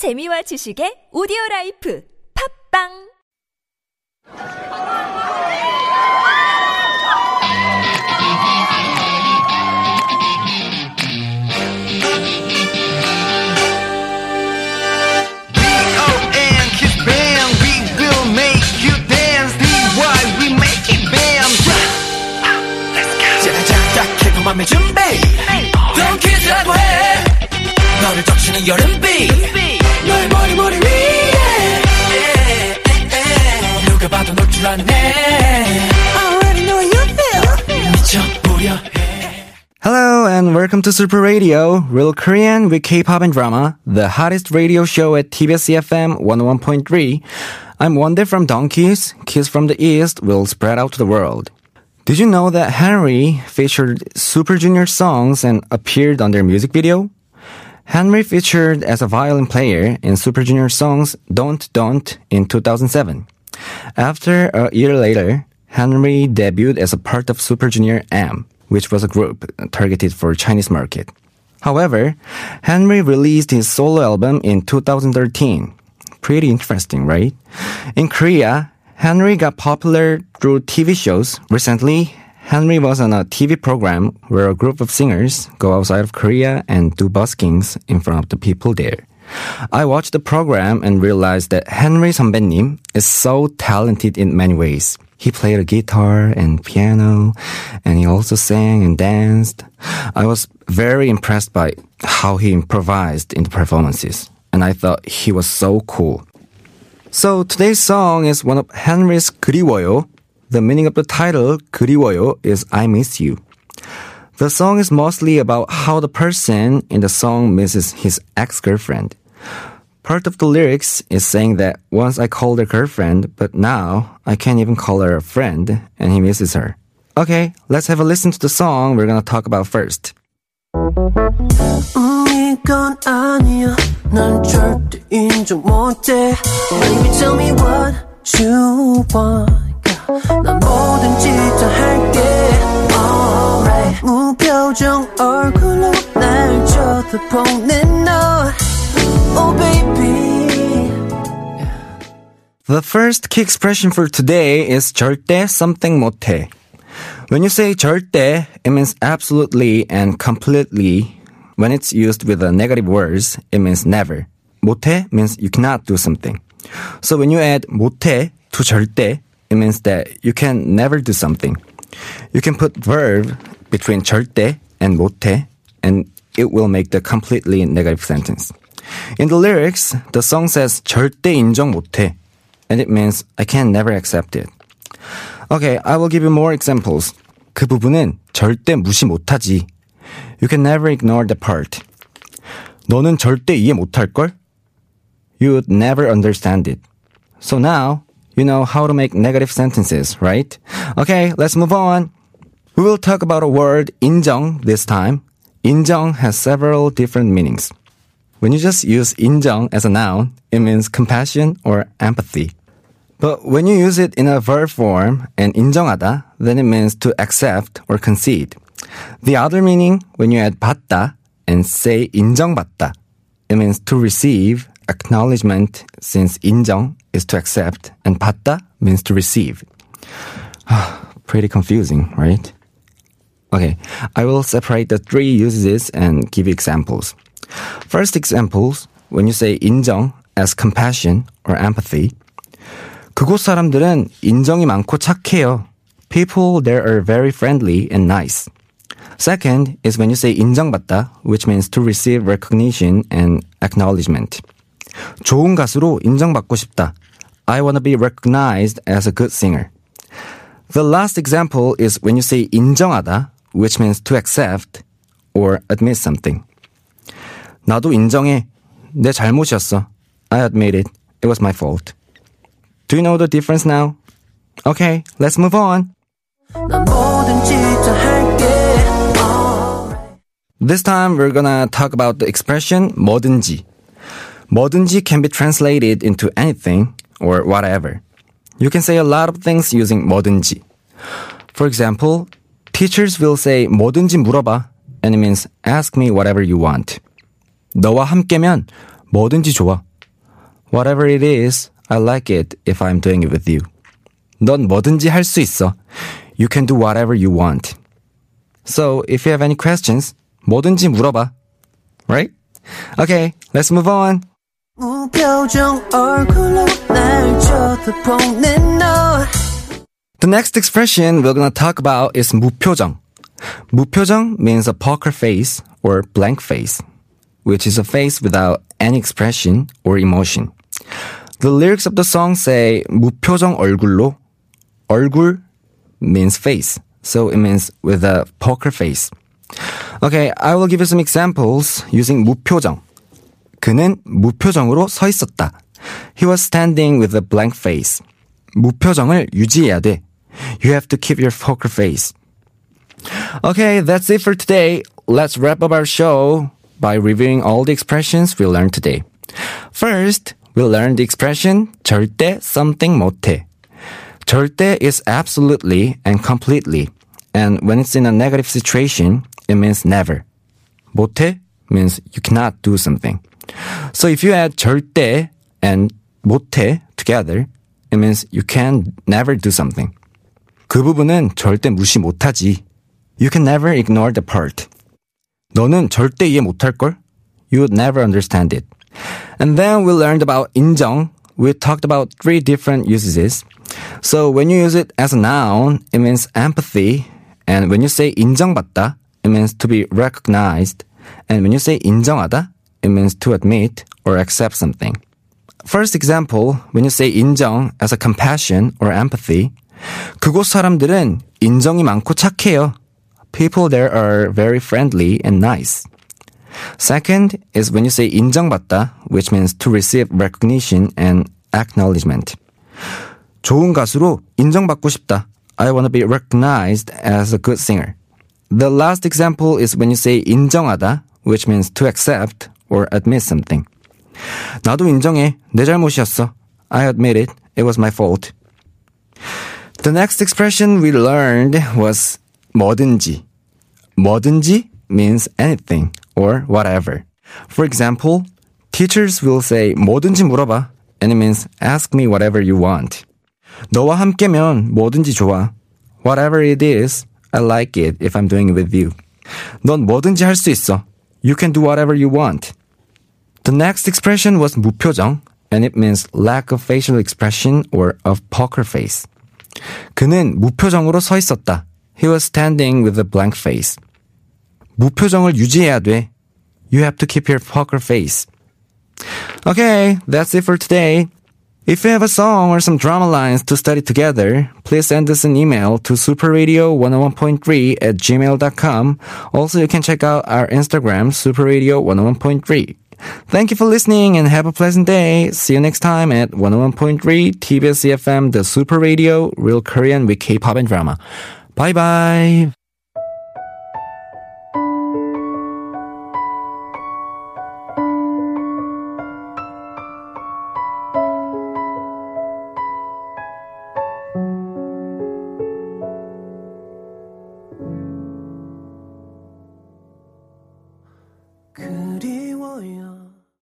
재미와 지식의 오디오 라이프. 팝빵 Welcome to Super Radio, real Korean with K-pop and drama, the hottest radio show at TBS EFM 101.3. I'm Wonder from Donkeys, Kiss from the East will spread out to the world. Did you know that Henry featured Super Junior songs and appeared on their music video? Henry featured as a violin player in Super Junior songs Don't Don in 2007. After a year later, Henry debuted as a part of Super Junior M, which was a group targeted for Chinese market. However, Henry released his solo album in 2013. Pretty interesting, right? In Korea, Henry got popular through TV shows. Recently, Henry was on a TV program where a group of singers go outside of Korea and do buskings in front of the people there. I watched the program and realized that Henry 선배님 is so talented in many ways. He played a guitar and piano, and he also sang and danced. I was very impressed by how he improvised in the performances, and I thought he was so cool. So today's song is one of Henry's 그리워요. The meaning of the title 그리워요 is I miss you. The song is mostly about how the person in the song misses his ex-girlfriend. Part of the lyrics is saying that once I called her girlfriend, but now I can't even call her a friend, and he misses her. Okay, let's have a listen to the song we're gonna talk about first. 음, 이건 아니야 난 절대 인정 못해 Baby tell me what you want 난 뭐든지 다 할게 Alright 무표정 얼굴로 날 쳐다보는 The first key expression for today is 절대 something 못해. When you say 절대, it means absolutely and completely. When it's used with the negative words, it means never. 못해 means you cannot do something. So when you add 못해 to 절대, it means that you can never do something. You can put verb between 절대 and 못해, and it will make the completely negative sentence. In the lyrics, the song says 절대 인정 못해, and it means I can never accept it. Okay, I will give you more examples. 그 부분은 절대 무시 못하지. You can never ignore the part. 너는 절대 이해 못할걸? You would never understand it. So now, you know how to make negative sentences, right? Okay, let's move on. We will talk about a word 인정 this time. 인정 has several different meanings. When you just use 인정 as a noun, it means compassion or empathy. But when you use it in a verb form and 인정하다, then it means to accept or concede. The other meaning, when you add 받다 and say 인정받다, it means to receive acknowledgement since 인정 is to accept and 받다 means to receive. Pretty confusing, right? Okay, I will separate the three uses and give you examples. First examples, when you say 인정 as compassion or empathy, 그곳 사람들은 인정이 많고 착해요. People there are very friendly and nice. Second is when you say 인정받다, which means to receive recognition and acknowledgement. 좋은 가수로 인정받고 싶다. I want to be recognized as a good singer. The last example is when you say 인정하다, which means to accept or admit something. 나도 인정해. 내 잘못이었어. I admit it. It was my fault. Do you know the difference now? Okay, let's move on. 난 뭐든지 다 할게 Alright This time we're gonna talk about the expression 뭐든지. 뭐든지 can be translated into anything or whatever. You can say a lot of things using 뭐든지. For example, teachers will say 뭐든지 물어봐 and it means ask me whatever you want. 너와 함께면 뭐든지 좋아. Whatever it is, I like it if I'm doing it with you. 넌 뭐든지 할 수 있어. You can do whatever you want. So, if you have any questions, 뭐든지 물어봐. Right? Okay, let's move on. 무표정 얼굴로 날 쳐다보는 너 The next expression we're gonna talk about is 무표정. 무표정 means a poker face or blank face, which is a face without any expression or emotion. The lyrics of the song say 무표정 얼굴로. 얼굴 means face, so it means with a poker face. Okay, I will give you some examples using 무표정. 그는 무표정으로 서 있었다. He was standing with a blank face. 무표정을 유지해야 돼. You have to keep your poker face. Okay, that's it for today. Let's wrap up our show by reviewing all the expressions we learned today. First, we learned the expression 절대 something 못해. 절대 is absolutely and completely. And when it's in a negative situation, it means never. 못해 means you cannot do something. So if you add 절대 and 못해 together, it means you can never do something. 그 부분은 절대 무시 못하지. You can never ignore the part. 너는 절대 이해 못할걸? You would never understand it. And then we learned about 인정. We talked about three different uses. So when you use it as a noun, it means empathy. And when you say 인정받다, it means to be recognized. And when you say 인정하다, it means to admit or accept something. First example, when you say 인정 as a compassion or empathy, 그곳 사람들은 인정이 많고 착해요. People there are very friendly and nice. Second is when you say 인정받다, which means to receive recognition and acknowledgement. 좋은 가수로 인정받고 싶다. I want to be recognized as a good singer. The last example is when you say 인정하다, which means to accept or admit something. 나도 인정해. 내 잘못이었어. I admit it. It was my fault. The next expression we learned was 뭐든지. 뭐든지 means anything or whatever. For example, teachers will say 뭐든지 물어봐 and it means ask me whatever you want. 너와 함께면 뭐든지 좋아. Whatever it is, I like it if I'm doing it with you. 넌 뭐든지 할 수 있어. You can do whatever you want. The next expression was 무표정 and it means lack of facial expression or of poker face. 그는 무표정으로 서 있었다. He was standing with a blank face. 무표정을 유지해야 돼. You have to keep your poker face. Okay, that's it for today. If you have a song or some drama lines to study together, please send us an email to superradio101.3 at gmail.com. Also, you can check out our Instagram, superradio101.3. Thank you for listening and have a pleasant day. See you next time at 101.3 TBS EFM, the Super Radio, Real Korean with K-pop and drama. Bye bye.